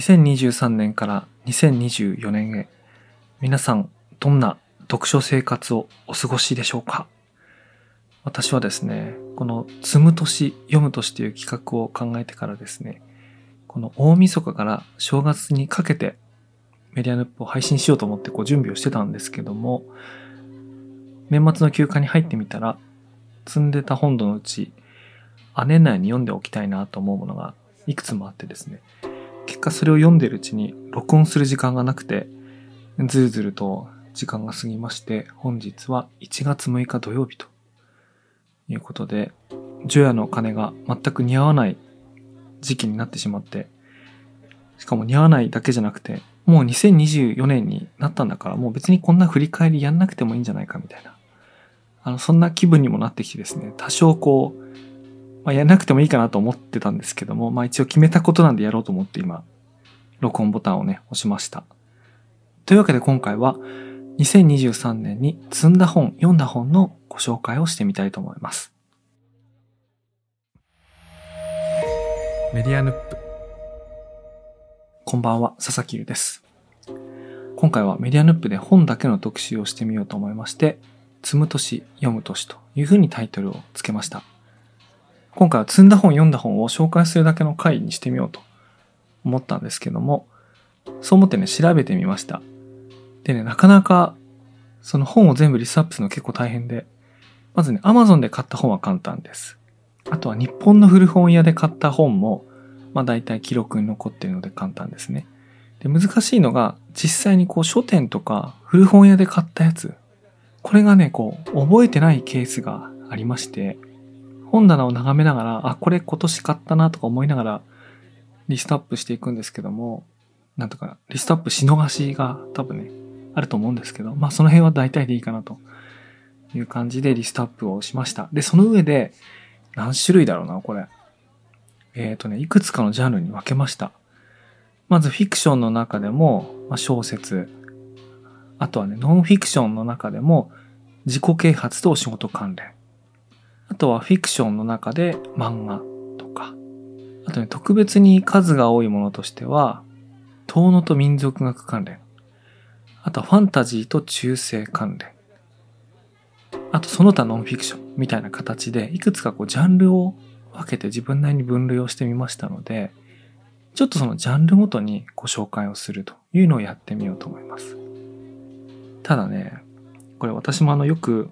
2023年から2024年へ皆さんどんな読書生活をお過ごしでしょうか？私はですね、この積む年、読む年という企画を考えてからですね、この大晦日から正月にかけてメディアヌップを配信しようと思ってこう準備をしてたんですけども、年末の休暇に入ってみたら、積んでた本土のうち、年内に読んでおきたいなと思うものがいくつもあってですね、結果それを読んでるうちに録音する時間がなくて、ずるずると時間が過ぎまして、本日は1月6日土曜日ということで、除夜の鐘が全く似合わない時期になってしまって、しかも似合わないだけじゃなくて、もう2024年になったんだから、もう別にこんな振り返りやんなくてもいいんじゃないかみたいな。あの、そんな気分にもなってきてですね、多少こう、まあ、やんなくてもいいかなと思ってたんですけども、まあ一応決めたことなんでやろうと思って今、録音ボタンをね、押しました。というわけで今回は、2023年に積んだ本、読んだ本のご紹介をしてみたいと思います。メディアヌップ。こんばんは、佐々木優です。今回はメディアヌップで本だけの特集をしてみようと思いまして、積む年、読む年というふうにタイトルをつけました。今回は積んだ本読んだ本を紹介するだけの回にしてみようと思ったんですけども、そう思ってね、調べてみました。でね、なかなかその本を全部リストアップするの結構大変で、まずね、Amazon で買った本は簡単です。あとは日本の古本屋で買った本も、まあ大体記録に残っているので簡単ですね。で、難しいのが、実際にこう書店とか古本屋で買ったやつ、これがね、こう、覚えてないケースがありまして、本棚を眺めながら、あ、これ今年買ったなとか思いながらリストアップしていくんですけども、なんとかリストアップし逃しが多分ね、あると思うんですけど、まあその辺は大体でいいかなという感じでリストアップをしました。で、その上で何種類だろうな、これ。えっ、ー、とね、いくつかのジャンルに分けました。まずフィクションの中でも、まあ、小説。あとはね、ノンフィクションの中でも自己啓発とお仕事関連。あとはフィクションの中で漫画とか、あとね、特別に数が多いものとしては、遠野と民族学関連、あとファンタジーと中世関連、あとその他ノンフィクションみたいな形で、いくつかこうジャンルを分けて自分なりに分類をしてみましたので、ちょっとそのジャンルごとにご紹介をするというのをやってみようと思います。ただね、これ私もあのよく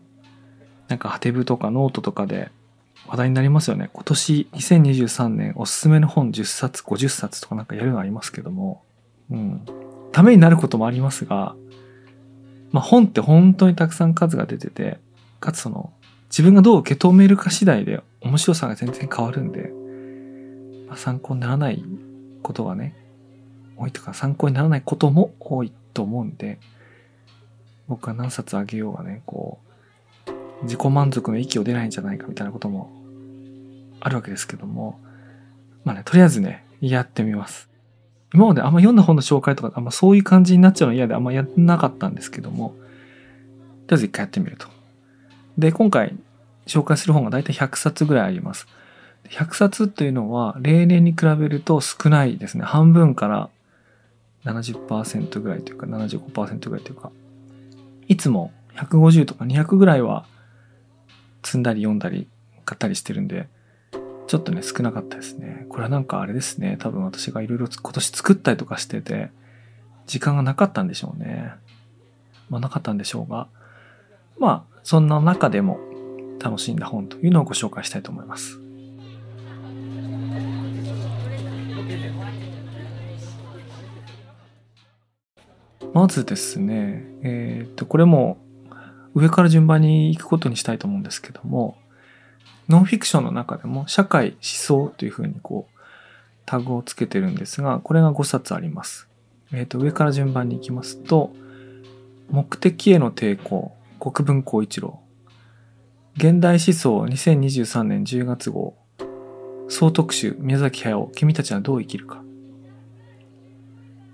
なんかハテブとかノートとかで話題になりますよね。今年2023年おすすめの本10冊、50冊とかなんかやるのありますけども、うん。ためになることもありますが、まあ本って本当にたくさん数が出てて、かつその自分がどう受け止めるか次第で面白さが全然変わるんで、まあ、参考にならないことがね、多いとか参考にならないことも多いと思うんで、僕が何冊あげようがね、こう、自己満足の域を出ないんじゃないかみたいなこともあるわけですけども、まあね、とりあえずね、やってみます。今まであんま読んだ本の紹介とか、あんまそういう感じになっちゃうの嫌であんまやんなかったんですけども、とりあえず一回やってみると。で、今回紹介する本が大体100冊ぐらいあります。100冊っていうのは例年に比べると少ないですね。半分から70%ぐらいというか75%ぐらいというか、いつも150とか200ぐらいは積んだり読んだり買ったりしてるんで、ちょっとね、少なかったですね。これはなんかあれですね。多分私がいろいろ今年作ったりとかしてて、時間がなかったんでしょうね。まあなかったんでしょうが、まあそんな中でも楽しんだ本というのをご紹介したいと思います。まずですね、えっ、と、これも上から順番に行くことにしたいと思うんですけども、ノンフィクションの中でも社会思想というふうにこうタグをつけてるんですが、これが5冊あります。えっ、ー、と、上から順番に行きますと、目的への抵抗、国分光一郎。現代思想2023年10月号。総特集、宮崎駿、君たちはどう生きるか。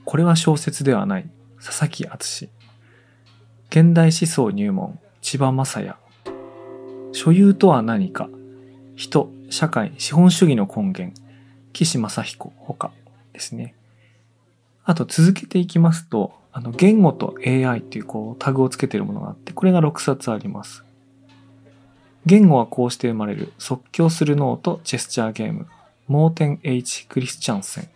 これは小説ではない。佐々木敦。現代思想入門、千葉雅也。所有とは何か、人、社会、資本主義の根源、岸正彦、他ですね。あと続けていきますと、あの、言語と AI っていうこうタグをつけているものがあって、これが6冊あります。言語はこうして生まれる即興する脳とジェスチャーゲーム。モーテン H. クリスチャンセン。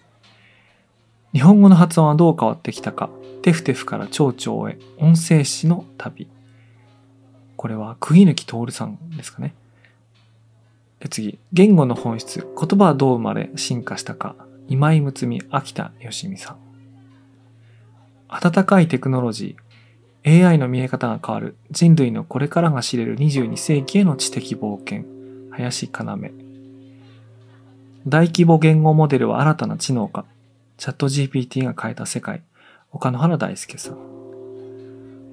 日本語の発音はどう変わってきたか。テフテフから蝶々へ音声詩の旅。これは釘抜き徹さんですかね。で次、言語の本質。言葉はどう生まれ進化したか。今井睦美、秋田義美さん。温かいテクノロジー、AI の見え方が変わる、人類のこれからが知れる22世紀への知的冒険、林要。大規模言語モデルは新たな知能か、チャット GPT が変えた世界、岡野原大輔さん。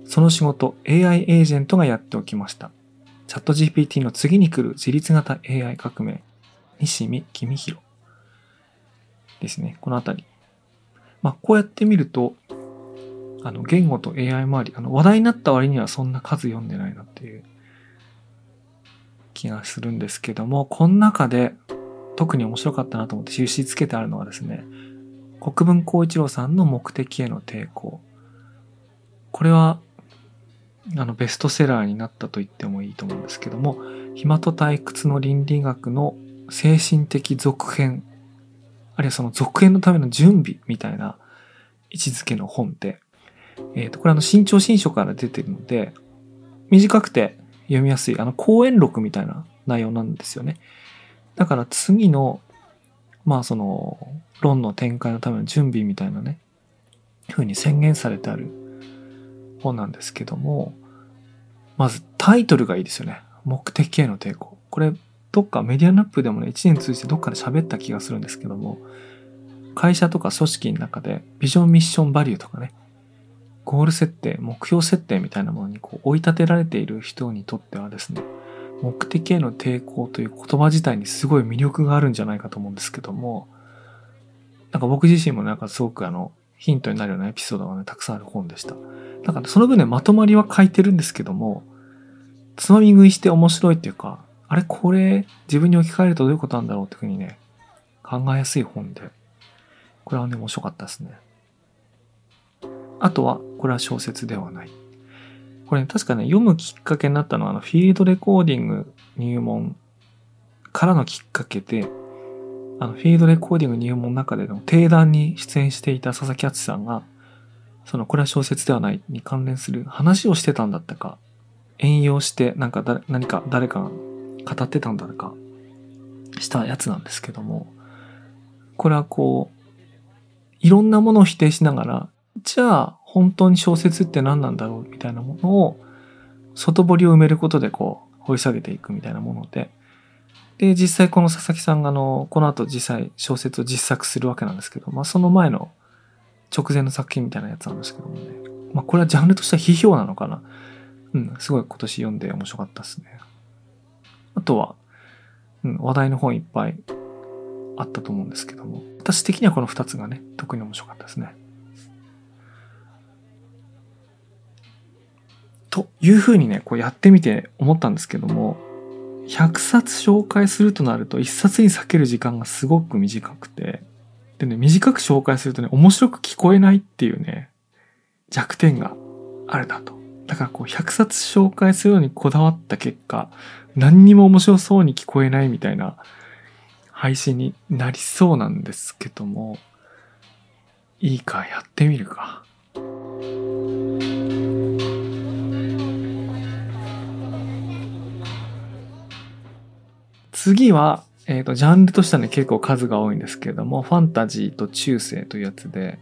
その仕事、AI エージェントがやっておきました。チャット GPT の次に来る自律型 AI 革命、西見公弘。ですね。このあたり。まあ、こうやって見ると、あの、言語と AI 周り、あの、話題になった割にはそんな数読んでないなっていう気がするんですけども、この中で特に面白かったなと思って印つけてあるのはですね、国分光一郎さんの目的への抵抗。これは、あの、ベストセラーになったと言ってもいいと思うんですけども、暇と退屈の倫理学の精神的続編、あるいはその続編のための準備みたいな位置づけの本で、えっ、ー、と、これあの、新潮新書から出てるので、短くて読みやすい、あの、講演録みたいな内容なんですよね。だから次の、まあその、論の展開のための準備みたいなね、ふうに宣言されてある本なんですけども、まずタイトルがいいですよね。目的への抵抗。これ、どっかメディアナップでもね、一年通じてどっかで喋った気がするんですけども、会社とか組織の中でビジョンミッションバリューとかね、ゴール設定、目標設定みたいなものにこう追い立てられている人にとってはですね、目的への抵抗という言葉自体にすごい魅力があるんじゃないかと思うんですけども、なんか僕自身もなんかすごくあの、ヒントになるようなエピソードがね、たくさんある本でした。だからその分ね、まとまりは書いてるんですけども、つまみ食いして面白いっていうか、あれこれ自分に置き換えるとどういうことなんだろうっていうふうにね、考えやすい本で、これはね、面白かったですね。あとは、これは小説ではない。これ、ね、確かね、読むきっかけになったのは、あの、フィールドレコーディング入門からのきっかけで、あの、フィールドレコーディング入門の中での定談に出演していた佐々木敦さんが、その、これは小説ではないに関連する話をしてたんだったか、引用して、なんか誰、何か誰かが語ってたんだか、したやつなんですけども、これはこう、いろんなものを否定しながら、じゃあ本当に小説って何なんだろうみたいなものを外堀を埋めることでこう掘り下げていくみたいなもので、で、実際この佐々木さんがあの、この後実際小説を実作するわけなんですけど、まあその前の直前の作品みたいなやつなんですけどもね。まあこれはジャンルとしては批評なのかな。うん、すごい今年読んで面白かったですね。あとは、うん、話題の本いっぱいあったと思うんですけども、私的にはこの二つがね、特に面白かったですね。というふうにね、こうやってみて思ったんですけども、100冊紹介するとなると1冊に避ける時間がすごく短くて、でね、短く紹介するとね、面白く聞こえないっていうね、弱点があるなと。だからこう100冊紹介するのにこだわった結果、何にも面白そうに聞こえないみたいな配信になりそうなんですけども、いいか、やってみるか。次は、えっ、ー、と、ジャンルとしてはね、結構数が多いんですけれども、ファンタジーと中世というやつで、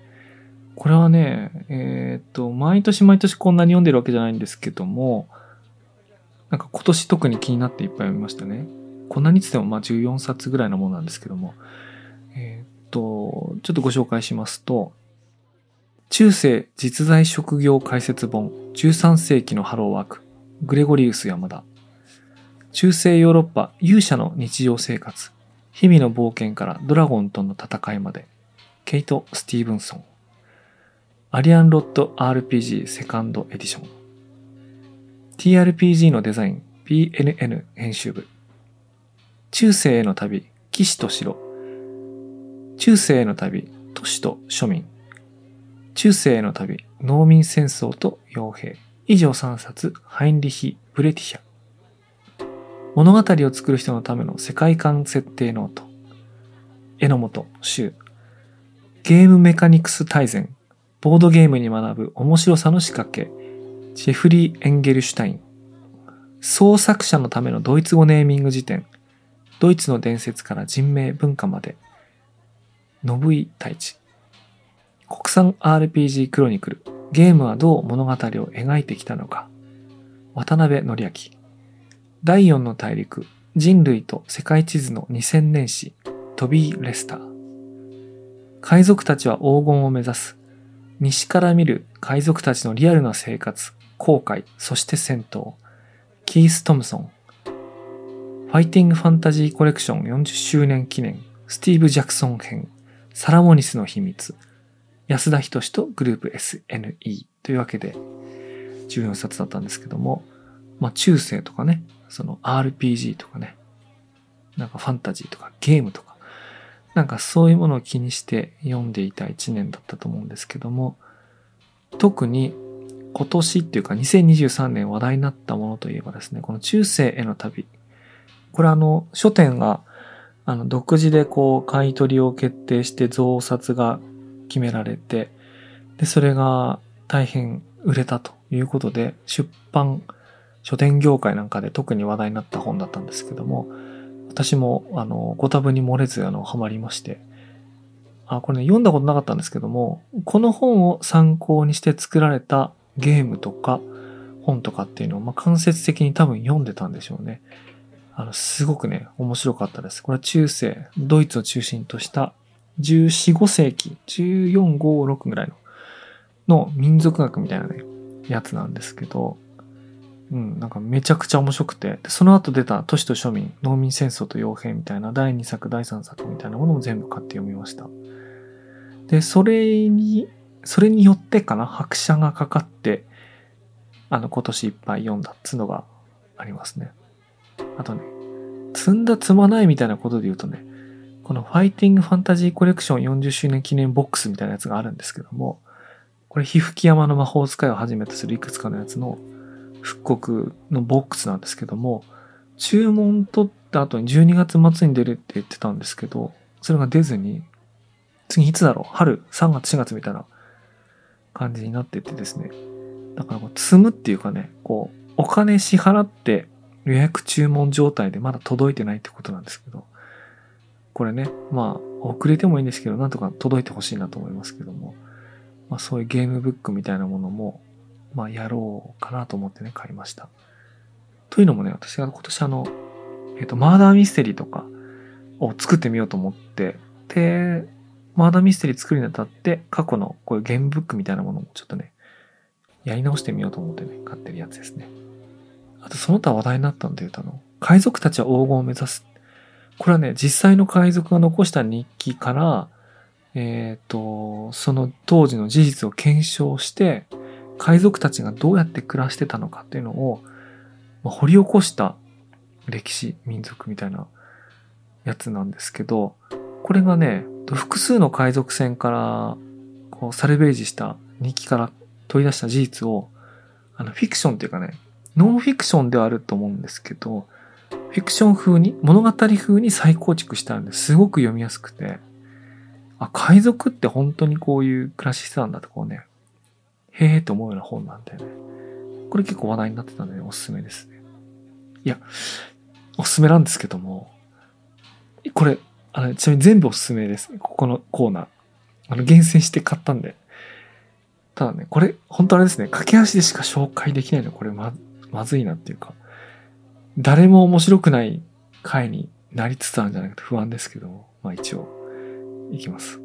これはね、えっ、ー、と、毎年毎年こんなに読んでるわけじゃないんですけども、なんか今年特に気になっていっぱい読みましたね。こんなにつってもまあ14冊ぐらいのものなんですけども、えっ、ー、と、ちょっとご紹介しますと、中世実在職業解説本13世紀のハローワークグレゴリウス山田中世ヨーロッパ勇者の日常生活。日々の冒険からドラゴンとの戦いまで。ケイト・スティーブンソン。アリアンロッド RPG セカンドエディション。TRPG のデザイン。PNN 編集部。中世への旅。騎士と城。中世への旅。都市と庶民。中世への旅、農民戦争と傭兵。以上3冊、ハインリヒ・ブレティヒャ。物語を作る人のための世界観設定ノート。榎本、周。ゲームメカニクス大全。ボードゲームに学ぶ面白さの仕掛け。ジェフリー・エンゲルシュタイン。創作者のためのドイツ語ネーミング辞典。ドイツの伝説から人名文化まで。信井太一。国産 RPG クロニクル。ゲームはどう物語を描いてきたのか。渡辺則明。第四の大陸。人類と世界地図の2000年史。トビー・レスター。海賊たちは黄金を目指す。西から見る海賊たちのリアルな生活、後悔、そして戦闘。キース・トムソン。ファイティング・ファンタジー・コレクション40周年記念。スティーブ・ジャクソン編。サラモニスの秘密。安田仁とグループ SNE というわけで14冊だったんですけども、まあ中世とかね、その RPG とかね、なんかファンタジーとかゲームとか。なんかそういうものを気にして読んでいた一年だったと思うんですけども、特に今年っていうか2023年話題になったものといえばですね、この中世への旅。これあの、書店があの独自でこう買い取りを決定して増刷が決められて、で、それが大変売れたということで、出版、書店業界なんかで特に話題になった本だったんですけども、私も、あの、ご多分に漏れず、あの、ハマりまして。あ、これね、読んだことなかったんですけども、この本を参考にして作られたゲームとか本とかっていうのを、まあ、間接的に多分読んでたんでしょうね。あの、すごくね、面白かったです。これは中世、ドイツを中心とした14、5世紀、14、5、6ぐらいの、の民族学みたいなね、やつなんですけど、うん、なんかめちゃくちゃ面白くて、でその後出た都市と庶民、農民戦争と傭兵みたいな第2作、第3作みたいなものも全部買って読みました。で、それに、それによってかな、拍車がかかって、あの、今年いっぱい読んだっつうのがありますね。あとね、積んだ積まないみたいなことで言うとね、このファイティングファンタジーコレクション40周年記念ボックスみたいなやつがあるんですけども、これ、皮膚木山の魔法使いをはじめとするいくつかのやつの復刻のボックスなんですけども、注文取った後に12月末に出るって言ってたんですけど、それが出ずに、次いつだろう？春、3月、4月みたいな感じになっててですね。だからこう積むっていうかね、こう、お金支払って予約注文状態でまだ届いてないってことなんですけど、これね、まあ、遅れてもいいんですけど、なんとか届いてほしいなと思いますけども、まあそういうゲームブックみたいなものも、まあ、やろうかなと思ってね、買いました。というのもね、私が今年あの、えっ、ー、と、マーダーミステリーとかを作ってみようと思って、で、マーダーミステリー作るにあたって、過去のこういうゲームブックみたいなものもちょっとね、やり直してみようと思ってね、買ってるやつですね。あと、その他話題になったんで言うと、あの、海賊たちは黄金を目指す。これはね、実際の海賊が残した日記から、えっ、ー、と、その当時の事実を検証して、海賊たちがどうやって暮らしてたのかっていうのを、まあ、掘り起こした歴史、民族みたいなやつなんですけど、これがね、複数の海賊船からこうサルベージした日記から取り出した事実を、あのフィクションっていうかね、ノンフィクションではあると思うんですけど、フィクション風に、物語風に再構築してあるんですごく読みやすくて、あ、海賊って本当にこういう暮らししてたんだとこうね、へえと思うような本なんだよね。これ結構話題になってたんで、ね、おすすめですね。いや、おすすめなんですけども、これ、あの、ちなみに全部おすすめです。ここのコーナー。あの、厳選して買ったんで。ただね、これ、本当あれですね、駆け足でしか紹介できないの、これま、まずいなっていうか、誰も面白くない回になりつつあるんじゃないかと不安ですけども、まあ一応、いきます。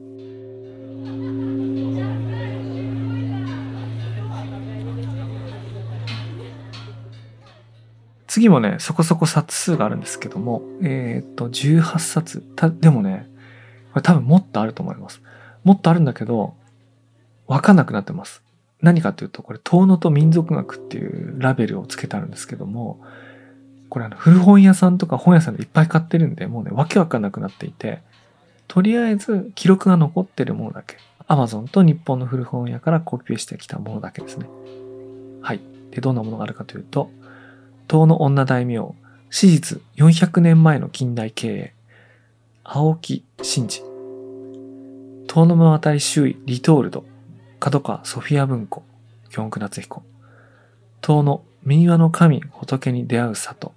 次もね、そこそこ冊数があるんですけども、えっ、と、18冊。た、でもね、これ多分もっとあると思います。もっとあるんだけど、わかんなくなってます。何かというと、これ、遠野と民族学っていうラベルをつけてあるんですけども、これあの、古本屋さんとか本屋さんでいっぱい買ってるんで、もうね、わけわかんなくなっていて、とりあえず記録が残ってるものだけ。Amazon と日本の古本屋からコピペしてきたものだけですね。はい。で、どんなものがあるかというと、東の女大名、史実400年前の近代経営、青木真治、東の物語周囲リトールド、角川ソフィア文庫、京極夏彦、東の民話の神仏に出会う里、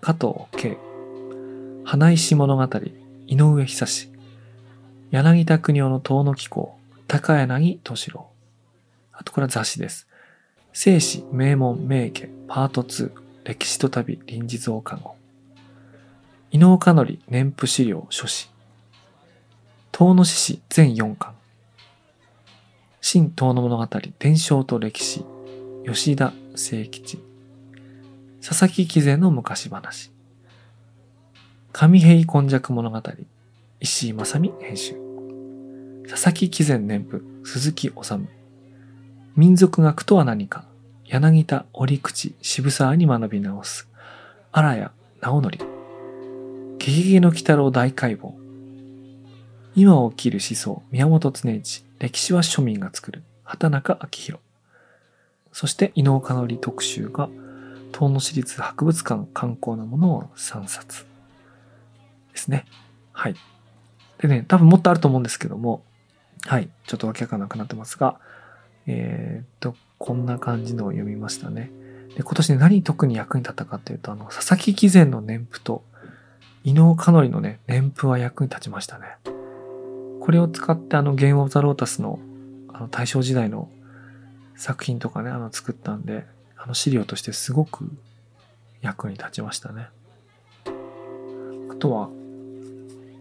加藤慶、花石物語、井上久志、柳田国夫の遠の紀行、高柳敏郎。あとこれは雑誌です。聖史名門名家パート2歴史と旅臨時増刊号。伊能かのり年譜資料書士。遠野志士全4巻。新遠野物語伝承と歴史。吉田清吉。佐々木貴前の昔話。上平根弱物語。石井正美編集。佐々木貴前年譜、鈴木治。民族学とは何か、柳田折口渋沢に学び直す。荒谷直則。ゲゲゲの鬼太郎大解剖。今起きる思想、宮本常一。歴史は庶民が作る。畑中明宏。そして、伊能かのり特集が、東野市立博物館観光のものを3冊。ですね。はい。でね、多分もっとあると思うんですけども、はい。ちょっとわけわかんなくなってますが、えー、っと、こんな感じのを読みましたね。で、今年ね、何特に役に立ったかっていうと、あの、佐々木貴前の年譜と、伊能かのりのね、年譜は役に立ちましたね。これを使ってあの、ゲームオブザロータスの、あの、大正時代の作品とかね、あの、作ったんで、あの、資料としてすごく役に立ちましたね。あとは、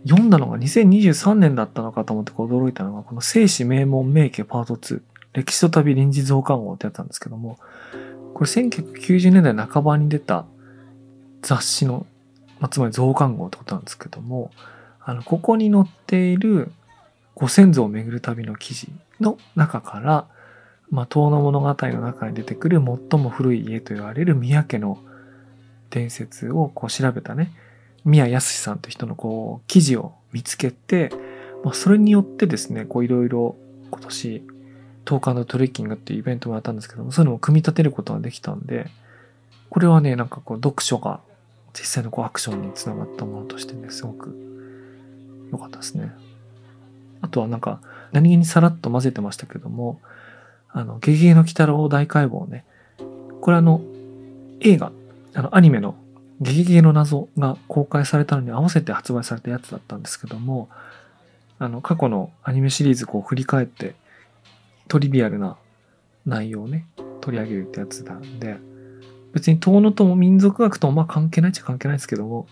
読んだのが2023年だったのかと思って驚いたのが、この聖史名門名家パート2、歴史と旅臨時増刊号ってやつなんですけども、これ1990年代半ばに出た雑誌の、まあ、つまり増刊号ってことなんですけども、あの、ここに載っているご先祖を巡る旅の記事の中から、まあ、遠野物語の中に出てくる最も古い家と言われる宮家の伝説をこう調べたね、宮康さんという人のこう、記事を見つけて、まあ、それによってですね、こういろいろ今年、トーカートレッキングっていうイベントもやったんですけども、そういうのを組み立てることができたんで、これはね、なんかこう、読書が実際のこうアクションにつながったものとしてね、すごく良かったですね。あとはなんか、何気にさらっと混ぜてましたけども、あの、ゲゲゲの鬼太郎大解剖ね。これあの、映画、あの、アニメのゲゲゲの謎が公開されたのに合わせて発売されたやつだったんですけども、あの、過去のアニメシリーズこう振り返って、トリビアルな内容をね、取り上げるってやつなんで、別に遠野とも民族学ともまあ関係ないっちゃ関係ないですけども、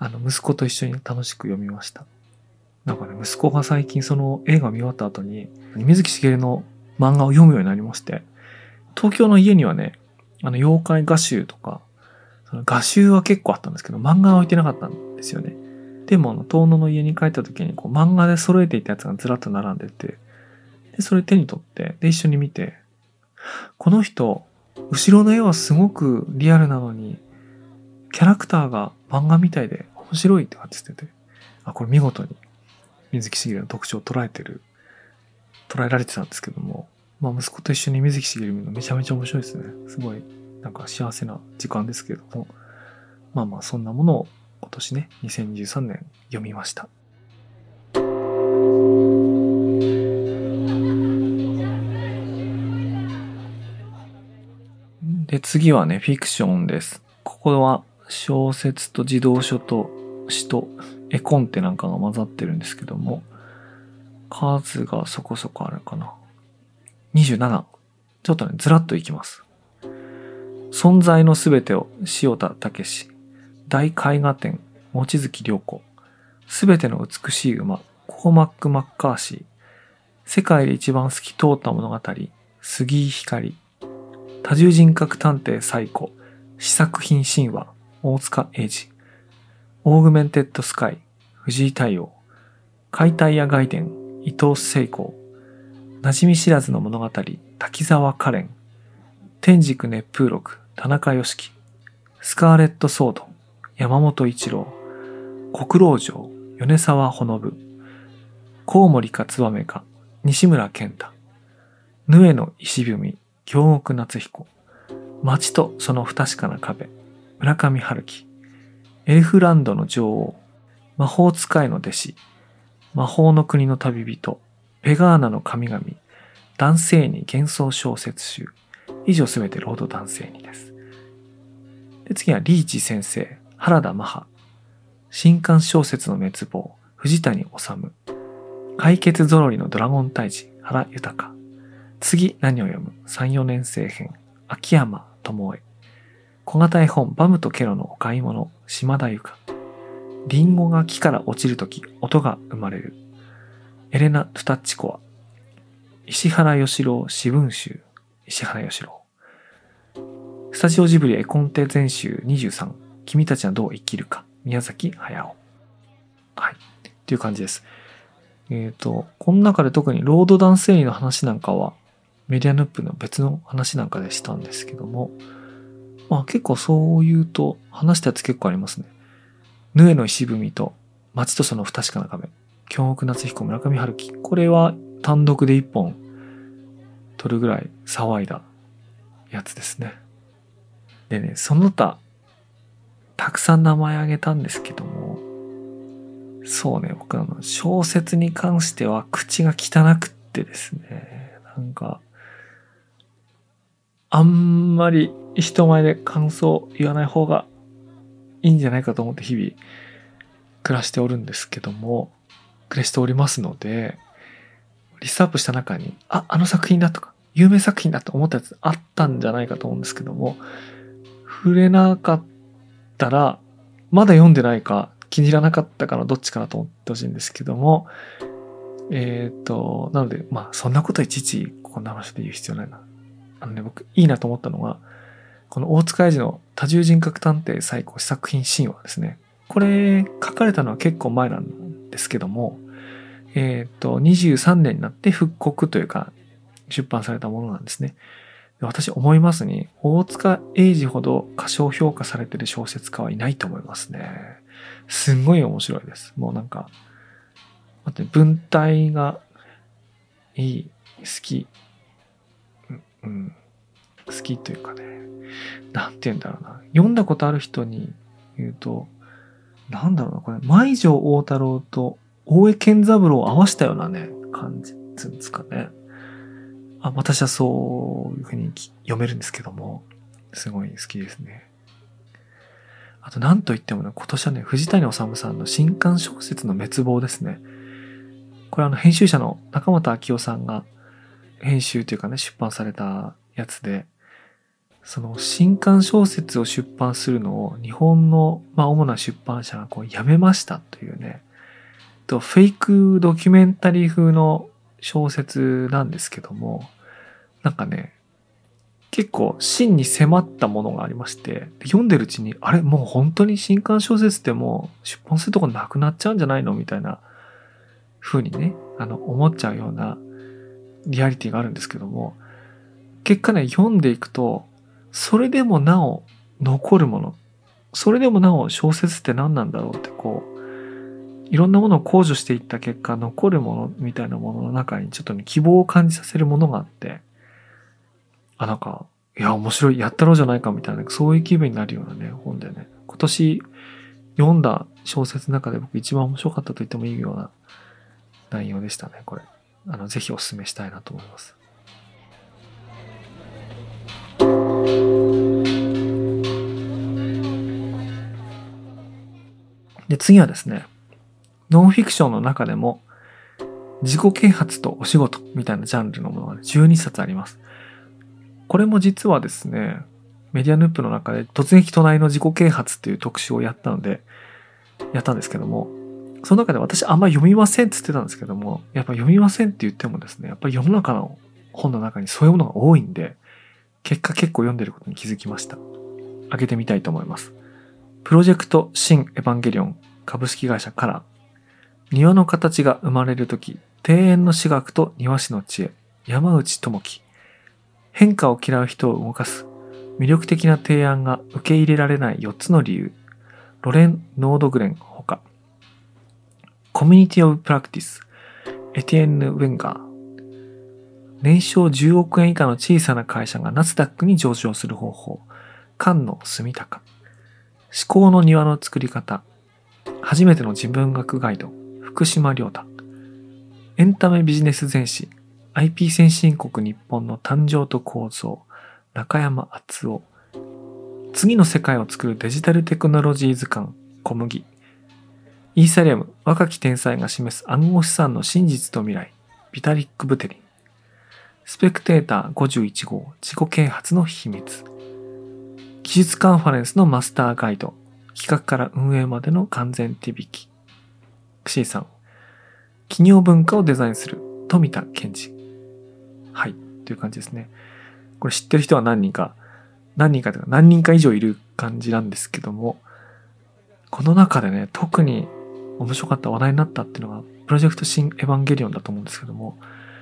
あの、息子と一緒に楽しく読みました。なんかね、息子が最近その映画見終わった後に、水木しげるの漫画を読むようになりまして、東京の家にはね、あの、妖怪画集とか、その画集は結構あったんですけど、漫画は置いてなかったんですよね。でも、あの、遠野の家に帰った時に、こう、漫画で揃えていたやつがずらっと並んでて、で、それ手に取って、で、一緒に見て、この人、後ろの絵はすごくリアルなのに、キャラクターが漫画みたいで面白いって感じてて、あ、これ見事に水木しげるの特徴を捉えてる、捉えられてたんですけども、まあ息子と一緒に水木しげる見るのめちゃめちゃ面白いですね。すごいなんか幸せな時間ですけれども、まあまあそんなものを今年ね、2023年読みました。で、次はね、フィクションです。ここは小説と児童書と詩と絵コンテなんかが混ざってるんですけども、数がそこそこあるかな。27。ちょっとね、ずらっといきます。存在のすべてを塩田武史、大絵画展、望月良子、すべての美しい馬、コーマック・マッカーシー、世界で一番好き通った物語、杉井光、多重人格探偵サイコ、試作品神話、大塚英志、オーグメンテッドスカイ、藤井太洋、解体屋外伝、伊藤聖光、馴染み知らずの物語、滝沢カレン、天竺熱風録、田中芳樹、スカーレット・ソード、山本一郎、黒牢城、米澤穂信、コウモリかツバメか、西村健太。ヌエの石踏み、京極夏彦。街とその不確かな壁、村上春樹。エルフランドの女王、魔法使いの弟子、魔法の国の旅人、ペガーナの神々、男性に幻想小説集。以上すべてロード男性にです。で、次はリーチ先生、原田マハ。新刊小説の滅亡、藤谷治。解決ぞろりのドラゴン退治、原豊。次何を読む ?3、4年生編、秋山智恵。小型絵本、バムとケロのお買い物、島田由香。リンゴが木から落ちるとき、音が生まれる。エレナ・トゥタッチコア。石原義郎詩文集。石原義郎。スタジオジブリ絵コンテ全集23。君たちはどう生きるか。宮崎駿。はい。っていう感じです。えっ、ー、と、この中で特にロードダンスエリの話なんかは、メディアヌップの別の話なんかでしたんですけども、まあ結構そう言うと話したやつ結構ありますね。ヌエの石踏みと街とその不確かな壁。京極夏彦村上春樹。これは単独で一本取るぐらい騒いだやつですね。でね、その他、たくさん名前挙げたんですけども、そうね、僕あの小説に関しては口が汚くってですね、なんか、あんまり人前で感想言わない方がいいんじゃないかと思って日々暮らしておるんですけども、暮らしておりますので、リストアップした中に、あ、あの作品だとか、有名作品だと思ったやつあったんじゃないかと思うんですけども、触れなかったら、まだ読んでないか、気に入らなかったかのどっちかなと思ってほしいんですけども、えっ、ー、と、なので、まあ、そんなこといちいちこんな話で言う必要ないな。あのね、僕、いいなと思ったのが、この大塚愛治の多重人格探偵最高試作品神話ですね。これ、書かれたのは結構前なんですけども、えっ、ー、と、23年になって復刻というか、出版されたものなんですね。私思いますに、大塚英治ほど過小評価されてる小説家はいないと思いますね。すんごい面白いです。もうなんか、待って、文体がいい、好き、うん、好きというかね、なんて言うんだろうな。読んだことある人に言うと、なんだろうな、これ、舞城大太郎と大江健三郎を合わせたようなね、感じ、つんですかね。あ、私はそういうふうに読めるんですけども、すごい好きですね。あと、なんと言ってもね、今年はね、藤谷治さんの新刊小説の滅亡ですね。これあの、編集者の中本明夫さんが編集というかね、出版されたやつで、その新刊小説を出版するのを日本の、まあ、主な出版社がこうやめましたというね、とフェイクドキュメンタリー風の小説なんですけども、なんかね、結構真に迫ったものがありまして、読んでるうちに、あれもう本当に新刊小説ってもう出版するとこなくなっちゃうんじゃないの？みたいな風にね、あの、思っちゃうようなリアリティがあるんですけども、結果ね、読んでいくと、それでもなお残るもの、それでもなお小説って何なんだろうってこう、いろんなものを控除していった結果、残るものみたいなものの中にちょっとね、希望を感じさせるものがあって、あ、なんか、いや、面白い、やったろうじゃないかみたいな、そういう気分になるようなね、本でね、今年読んだ小説の中で僕一番面白かったと言ってもいいような内容でしたね、これ。あの、ぜひお勧めしたいなと思います。で、次はですね、ノンフィクションの中でも、自己啓発とお仕事みたいなジャンルのものが12冊あります。これも実はですね、メディアヌープの中で突撃隣の自己啓発っていう特集をやったので、やったんですけども、その中で私あんま読みませんって言ってたんですけども、やっぱ読みませんって言ってもですね、やっぱり世の中の本の中にそういうものが多いんで、結果結構読んでることに気づきました。開けてみたいと思います。プロジェクト新エヴァンゲリオン株式会社から庭の形が生まれるとき、庭園の私学と庭師の知恵、山内智樹。変化を嫌う人を動かす。魅力的な提案が受け入れられない4つの理由。ロレン・ノードグレンほか。コミュニティ・オブ・プラクティス。エティエンヌ・ウェンガー。年商10億円以下の小さな会社がナスダックに上場する方法。菅野住高。思考の庭の作り方。初めての自分学ガイド。福島良太。エンタメビジネス全史。IP 先進国日本の誕生と構造。中山敦夫。次の世界を作るデジタルテクノロジー図鑑。小麦。イーサリアム。若き天才が示す暗号資産の真実と未来。ビタリック・ブテリン。スペクテーター51号自己啓発の秘密。技術カンファレンスのマスターガイド。企画から運営までの完全手引き。クシーさん。企業文化をデザインする富田健二。はい。という感じですね。これ知ってる人は何人か、何人かというか何人か以上いる感じなんですけども、この中でね、特に面白かった話題になったっていうのが、プロジェクト新エヴァンゲリオンだと思うんですけども、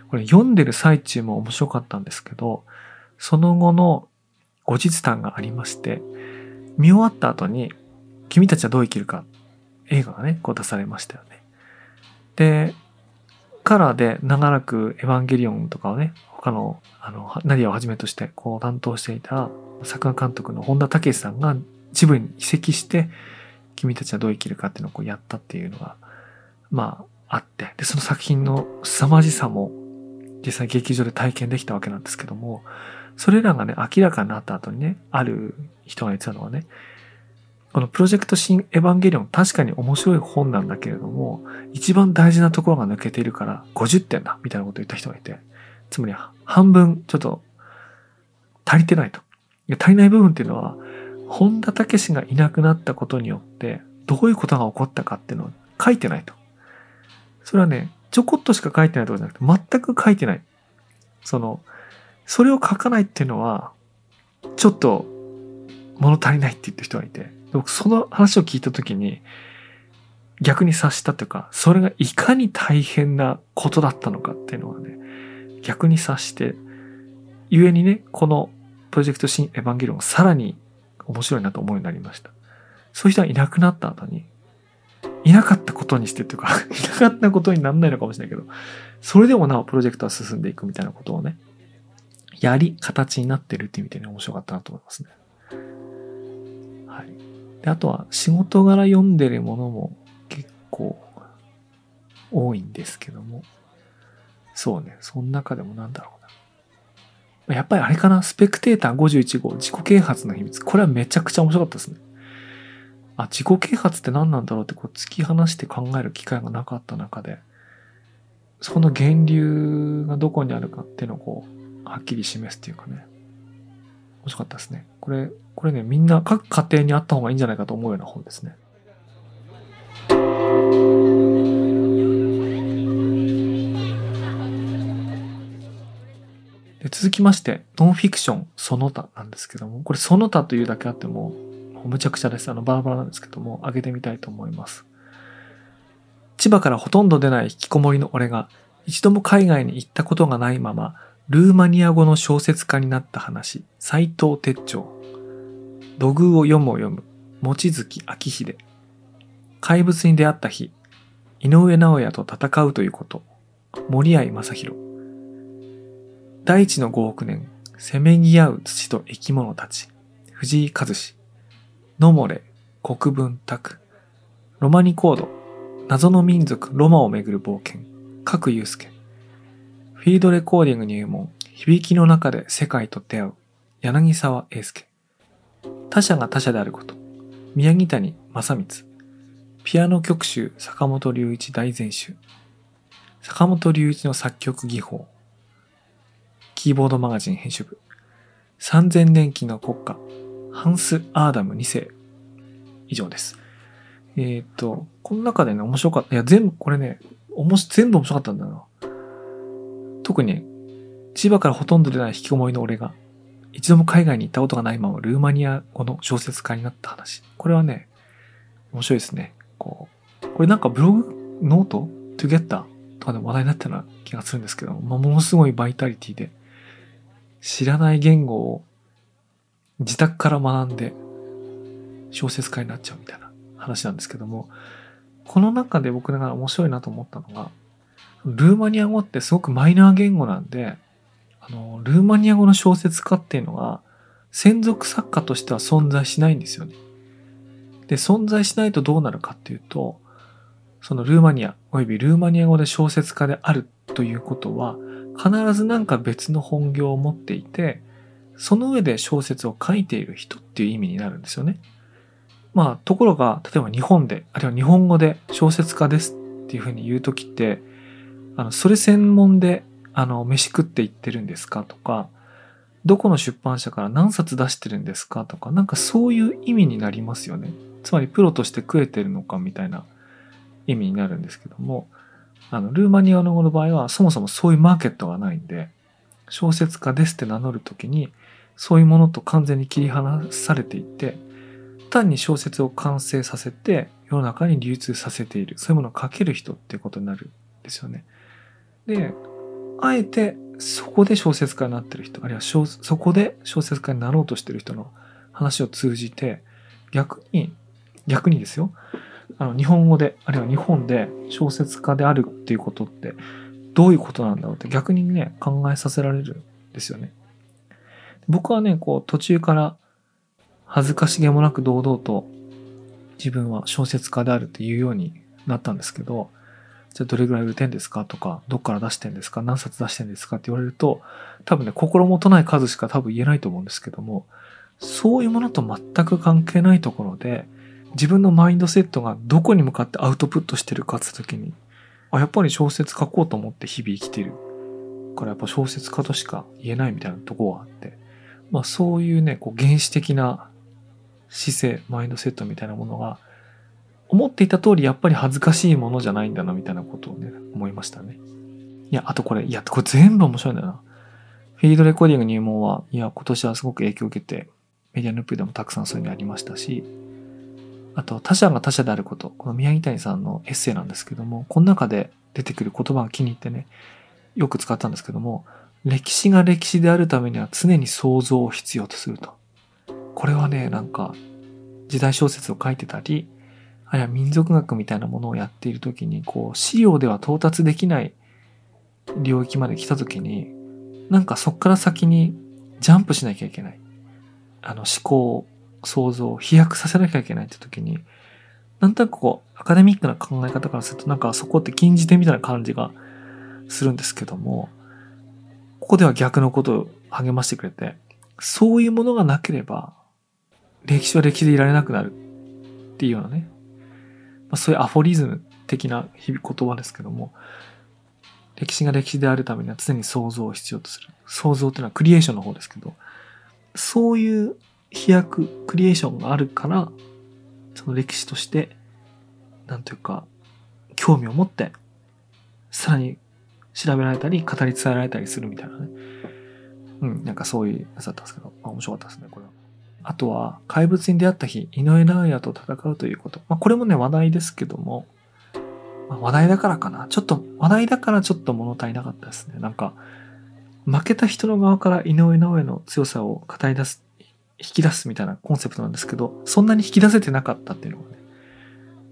これ読んでる最中も面白かったんですけど、その後の後日談がありまして、見終わった後に、君たちはどう生きるか、映画がね、こう出されましたよね。で、カラーで長らくエヴァンゲリオンとかをね、他の、あの、ナディアをはじめとしてこう担当していた作画監督の本田武さんが自分に移籍して、君たちはどう生きるかっていうのをこうやったっていうのが、まあ、あって、で、その作品の凄まじさも実際劇場で体験できたわけなんですけども、それらがね、明らかになった後にね、ある人が言ってたのはね、このプロジェクト新エヴァンゲリオン確かに面白い本なんだけれども、一番大事なところが抜けているから50点だみたいなことを言った人がいて、つまり半分ちょっと足りてないと。足りない部分っていうのは、本田武がいなくなったことによって、どういうことが起こったかっていうのを書いてないと。それはね、ちょこっとしか書いてないとかじゃなくて、全く書いてない。その、それを書かないっていうのは、ちょっと物足りないって言ってる人がいて、僕その話を聞いたときに、逆に察したというか、それがいかに大変なことだったのかっていうのはね、逆に察して、故にね、このプロジェクト新エヴァンゲリオンがさらに面白いなと思うようになりました。そういう人がいなくなった後に、いなかったことにしてというか いなかったことにならないのかもしれないけど、それでもなおプロジェクトは進んでいくみたいなことをね、やり、形になってるっていう意味でね、面白かったなと思いますね。はい。で、あとは仕事柄読んでるものも結構多いんですけども、そうね、その中でもなんだろう。やっぱりあれかな、スペクテーター51号、自己啓発の秘密。これはめちゃくちゃ面白かったですね。あ、自己啓発って何なんだろうってこう突き放して考える機会がなかった中で、そこの源流がどこにあるかっていうのをこう、はっきり示すっていうかね。面白かったですね。これ、これね、みんな各家庭にあった方がいいんじゃないかと思うような本ですね。で続きまして、ノンフィクションその他なんですけども、これその他というだけあっても、むちゃくちゃです。あの、バラバラなんですけども、上げてみたいと思います。千葉からほとんど出ない引きこもりの俺が、一度も海外に行ったことがないまま、ルーマニア語の小説家になった話、斎藤哲長。土偶を読むを読む、望月明秀。怪物に出会った日、井上直也と戦うということ、森合正宏。大地の5億年、せめぎ合う土と生き物たち、藤井和志。ノモレ、国分拓、ロマニコード、謎の民族ロマをめぐる冒険、各祐介、フィードレコーディング入門、響きの中で世界と出会う、柳沢英介、他者が他者であること、宮城谷正光、ピアノ曲集坂本龍一大全集、坂本龍一の作曲技法、キーボードマガジン編集部、3000年期の国家、ハンス・アーダム2世。以上です。えっ、と、この中でね、面白かった。いや、全部、これね、おもし、全部面白かったんだな。特に、千葉からほとんど出ない引きこもりの俺が、一度も海外に行ったことがないままルーマニア語の小説家になった話。これはね、面白いですね。こう、これなんかブログ、ノート ?together? とかで話題になったような気がするんですけど、ま、ものすごいバイタリティで、知らない言語を自宅から学んで小説家になっちゃうみたいな話なんですけども、この中で僕ながら面白いなと思ったのが、ルーマニア語ってすごくマイナー言語なんで、あの、ルーマニア語の小説家っていうのが、専属作家としては存在しないんですよね。で、存在しないとどうなるかっていうと、そのルーマニアおよびルーマニア語で小説家であるということは、必ず何か別の本業を持っていて、その上で小説を書いている人っていう意味になるんですよね。まあ、ところが、例えば日本で、あるいは日本語で小説家ですっていうふうに言うときって、あの、それ専門で、あの、飯食って言ってるんですかとか、どこの出版社から何冊出してるんですかとか、なんかそういう意味になりますよね。つまりプロとして食えてるのかみたいな意味になるんですけども、あの、ルーマニアの語の場合はそもそもそういうマーケットがないんで、小説家ですって名乗るときに、そういうものと完全に切り離されていて、単に小説を完成させて世の中に流通させている、そういうものを書ける人っていうことになるんですよね。で、あえてそこで小説家になってる人、あるいはそこで小説家になろうとしてる人の話を通じて、逆に、逆にですよ、あの、日本語で、あるいは日本で小説家であるっていうことって、どういうことなんだろうって逆にね、考えさせられるんですよね。僕はね、こう、途中から恥ずかしげもなく堂々と自分は小説家であるっていうようになったんですけど、じゃあどれぐらい売れてんですかとか、どっから出してんですか何冊出してんですかって言われると、多分ね、心もとない数しか多分言えないと思うんですけども、そういうものと全く関係ないところで、自分のマインドセットがどこに向かってアウトプットしてるかって時に、あ、やっぱり小説書こうと思って日々生きてる。からやっぱ小説家としか言えないみたいなとこがあって、まあそういうね、こう原始的な姿勢、マインドセットみたいなものが、思っていた通りやっぱり恥ずかしいものじゃないんだなみたいなことをね、思いましたね。いや、あとこれ、いや、これ全部面白いんだよな。フィードレコーディング入門は、いや、今年はすごく影響を受けて、メディアヌップでもたくさんそういうのありましたし、あと、他者が他者であること。この宮城谷さんのエッセイなんですけども、この中で出てくる言葉が気に入ってね、よく使ったんですけども、歴史が歴史であるためには常に想像を必要とすると。これはね、なんか、時代小説を書いてたり、あるいは民族学みたいなものをやっているときに、こう、資料では到達できない領域まで来たときに、なんかそっから先にジャンプしなきゃいけない。あの思考、想像を、飛躍させなきゃいけないって時に、なんとなくこう、アカデミックな考え方からすると、なんかそこって禁じ手みたいな感じがするんですけども、ここでは逆のことを励ましてくれて、そういうものがなければ、歴史は歴史でいられなくなるっていうようなね、まあ、そういうアフォリズム的な言葉ですけども、歴史が歴史であるためには常に想像を必要とする。想像っていうのはクリエーションの方ですけど、そういう飛躍、クリエーションがあるから、その歴史として、なんというか、興味を持って、さらに調べられたり、語り伝えられたりするみたいなね。うん、なんかそういうやつだったんですけど、まあ、面白かったですね、これは。あとは、怪物に出会った日、井上直也と戦うということ。まあ、これもね、話題ですけども、まあ、話題だからかな。ちょっと、話題だからちょっと物足りなかったですね。なんか、負けた人の側から井上直江の強さを語り出す、引き出すみたいなコンセプトなんですけど、そんなに引き出せてなかったっていうのがね、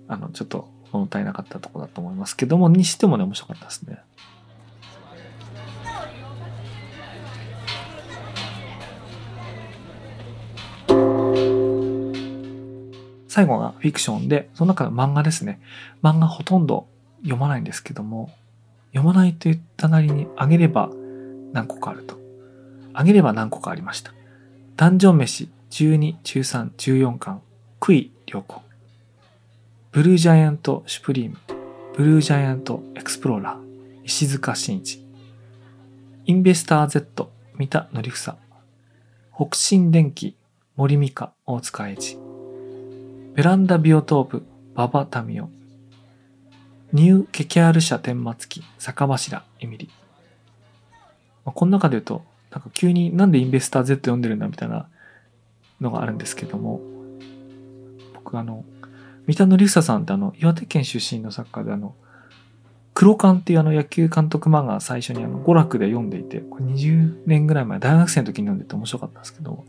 あの、ちょっと物足りなかったところだと思いますけども、にしてもね、面白かったですね。最後がフィクションで、その中の漫画ですね。漫画ほとんど読まないんですけども、読まないと言ったなりにあげれば何個かあると。あげれば何個かありました。ダンジョン飯12、13、14巻、クイ良子。ブルージャイアントシュプリーム、ブルージャイアントエクスプローラー、石塚真一。インベスター Z、三田則房。北進電機、森美香、大塚英二。ベランダビオトープ、馬場民夫。ニューケキャール社天末期、坂柱、エミリ。まあ、この中で言うと、なんか急になんでインベスター Z 読んでるんだみたいなのがあるんですけども、僕あの、三田紀房さんってあの、岩手県出身の作家であの、黒缶っていうあの野球監督漫画最初にあの、娯楽で読んでいて、これ20年ぐらい前、大学生の時に読んでて面白かったんですけど、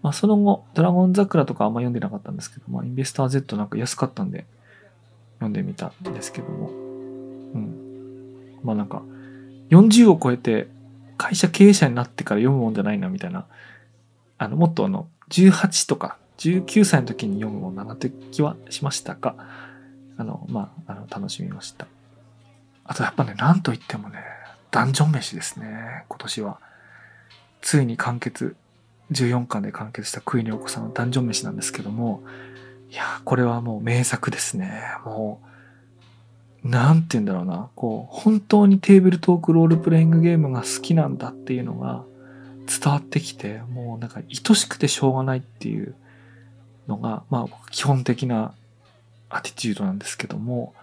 まあその後、ドラゴン桜とかあんま読んでなかったんですけど、まあインベスター Z なんか安かったんで、読んでみたんですけども、うん。まあなんか、40を超えて会社経営者になってから読むもんじゃないな、みたいな。あの、もっとあの、18とか19歳の時に読むもんだなという気はしましたが、あの、まあ、あの、楽しみました。あとやっぱね、なんといってもね、ダンジョン飯ですね、今年は。ついに完結、14巻で完結したクイニョコさんのダンジョン飯なんですけども、いやこれはもう名作ですね。もう、なんて言うんだろうな、こう、本当にテーブルトークロールプレイングゲームが好きなんだっていうのが伝わってきて、もうなんか愛しくてしょうがないっていうのが、まあ基本的なアティチュードなんですけども、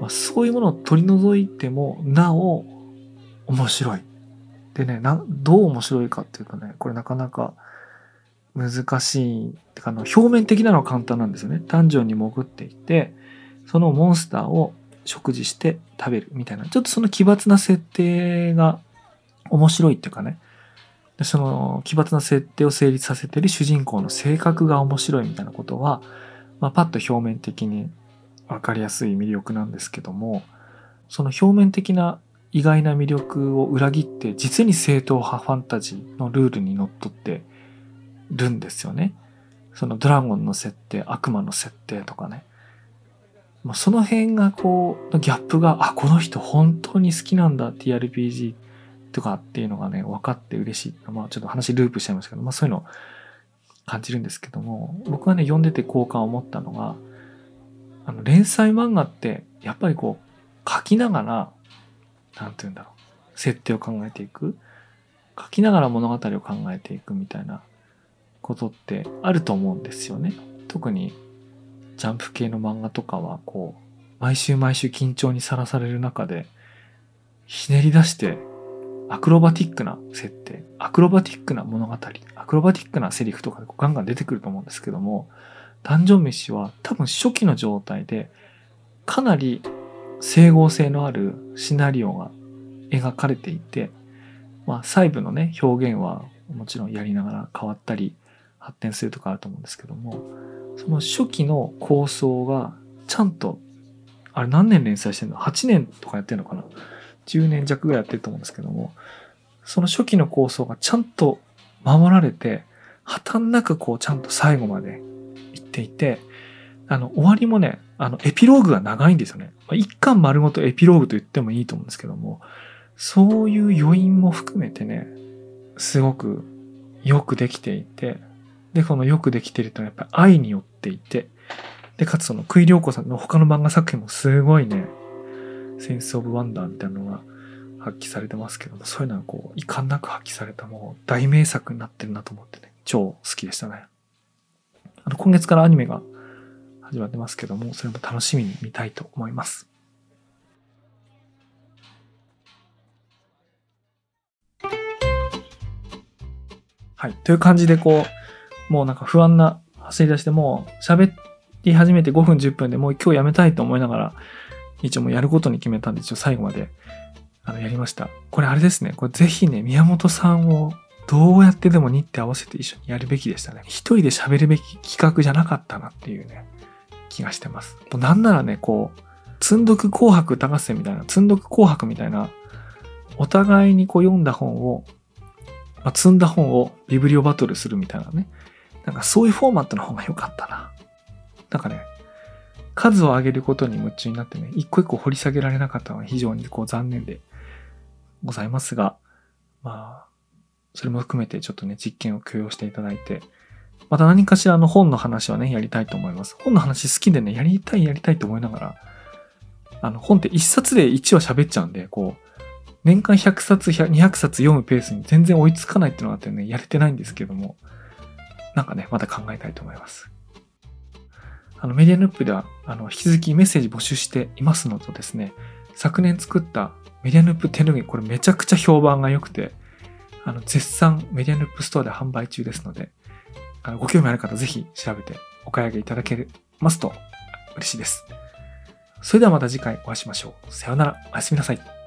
まあ、そういうものを取り除いても、なお、面白い。でね、な、どう面白いかっていうとね、これなかなか難しい。てか、あの、表面的なのは簡単なんですよね。ダンジョンに潜っていて、そのモンスターを食事して食べるみたいな、ちょっとその奇抜な設定が面白いっていうかね、その奇抜な設定を成立させてる主人公の性格が面白いみたいなことは、まあ、パッと表面的に分かりやすい魅力なんですけどもその表面的な意外な魅力を裏切って実に正統派ファンタジーのルールにのっとってるんですよね。そのドラゴンの設定悪魔の設定とかね。まあ、その辺がこうギャップがあこの人本当に好きなんだ TRPG とかっていうのがね分かって嬉しい。まあちょっと話ループしちゃいましたけど、まあそういうの感じるんですけども僕がね読んでて好感を持ったのがあの連載漫画ってやっぱりこう書きながら何て言うんだろう設定を考えていく書きながら物語を考えていくみたいなことってあると思うんですよね。特にジャンプ系の漫画とかはこう毎週毎週緊張にさらされる中でひねり出してアクロバティックな設定、アクロバティックな物語、アクロバティックなセリフとかでガンガン出てくると思うんですけども、ダンジョン飯は多分初期の状態でかなり整合性のあるシナリオが描かれていて、まあ細部のね、表現はもちろんやりながら変わったり発展するとかあると思うんですけども、その初期の構想がちゃんと、あれ何年連載してんの ?8 年とかやってんのかな ?10 年弱ぐらいやってると思うんですけども、その初期の構想がちゃんと守られて、破綻なくこうちゃんと最後まで行っていて、あの、終わりもね、あの、エピローグが長いんですよね。まあ、一巻丸ごとエピローグと言ってもいいと思うんですけども、そういう余韻も含めてね、すごくよくできていて、で、このよくできてるとやっぱり愛によっていて、で、かつその、クイリョウコさんの他の漫画作品もすごいね、センスオブワンダーみたいなのが発揮されてますけども、そういうのはこう、遺憾なく発揮されたもう大名作になってるなと思ってね、超好きでしたね。あの、今月からアニメが始まってますけども、それも楽しみに見たいと思います。はい。という感じで、こう、もうなんか不安な走り出して、もう喋り始めて5分10分でもう今日やめたいと思いながら、一応もうやることに決めたんで、一応最後まで、あの、やりました。これあれですね。これぜひね、宮本さんをどうやってでも日程合わせて一緒にやるべきでしたね。一人で喋るべき企画じゃなかったなっていうね。気がしてます。もうなんならね、こう、積んどく紅白歌合戦みたいな、積んどく紅白みたいな、お互いにこう読んだ本を、まあ、積んだ本をビブリオバトルするみたいなね。なんかそういうフォーマットの方が良かったな。なんかね、数を上げることに夢中になってね、一個一個掘り下げられなかったのは非常にこう残念でございますが、まあ、それも含めてちょっとね、実験を許容していただいて、また何かしらの本の話はね、やりたいと思います。本の話好きでね、やりたいやりたいと思いながら、あの、本って1冊で1話喋っちゃうんで、こう、年間100冊、200冊読むペースに全然追いつかないっていうのがあってね、やれてないんですけども、なんかね、また考えたいと思います。あの、メディアヌップでは、あの、引き続きメッセージ募集していますのとですね、昨年作ったメディアヌップ手ぬぐい、これめちゃくちゃ評判が良くて、あの、絶賛メディアヌップストアで販売中ですので、あのご興味ある方ぜひ調べてお買い上げいただけますと嬉しいです。それではまた次回お会いしましょう。さようなら。おやすみなさい。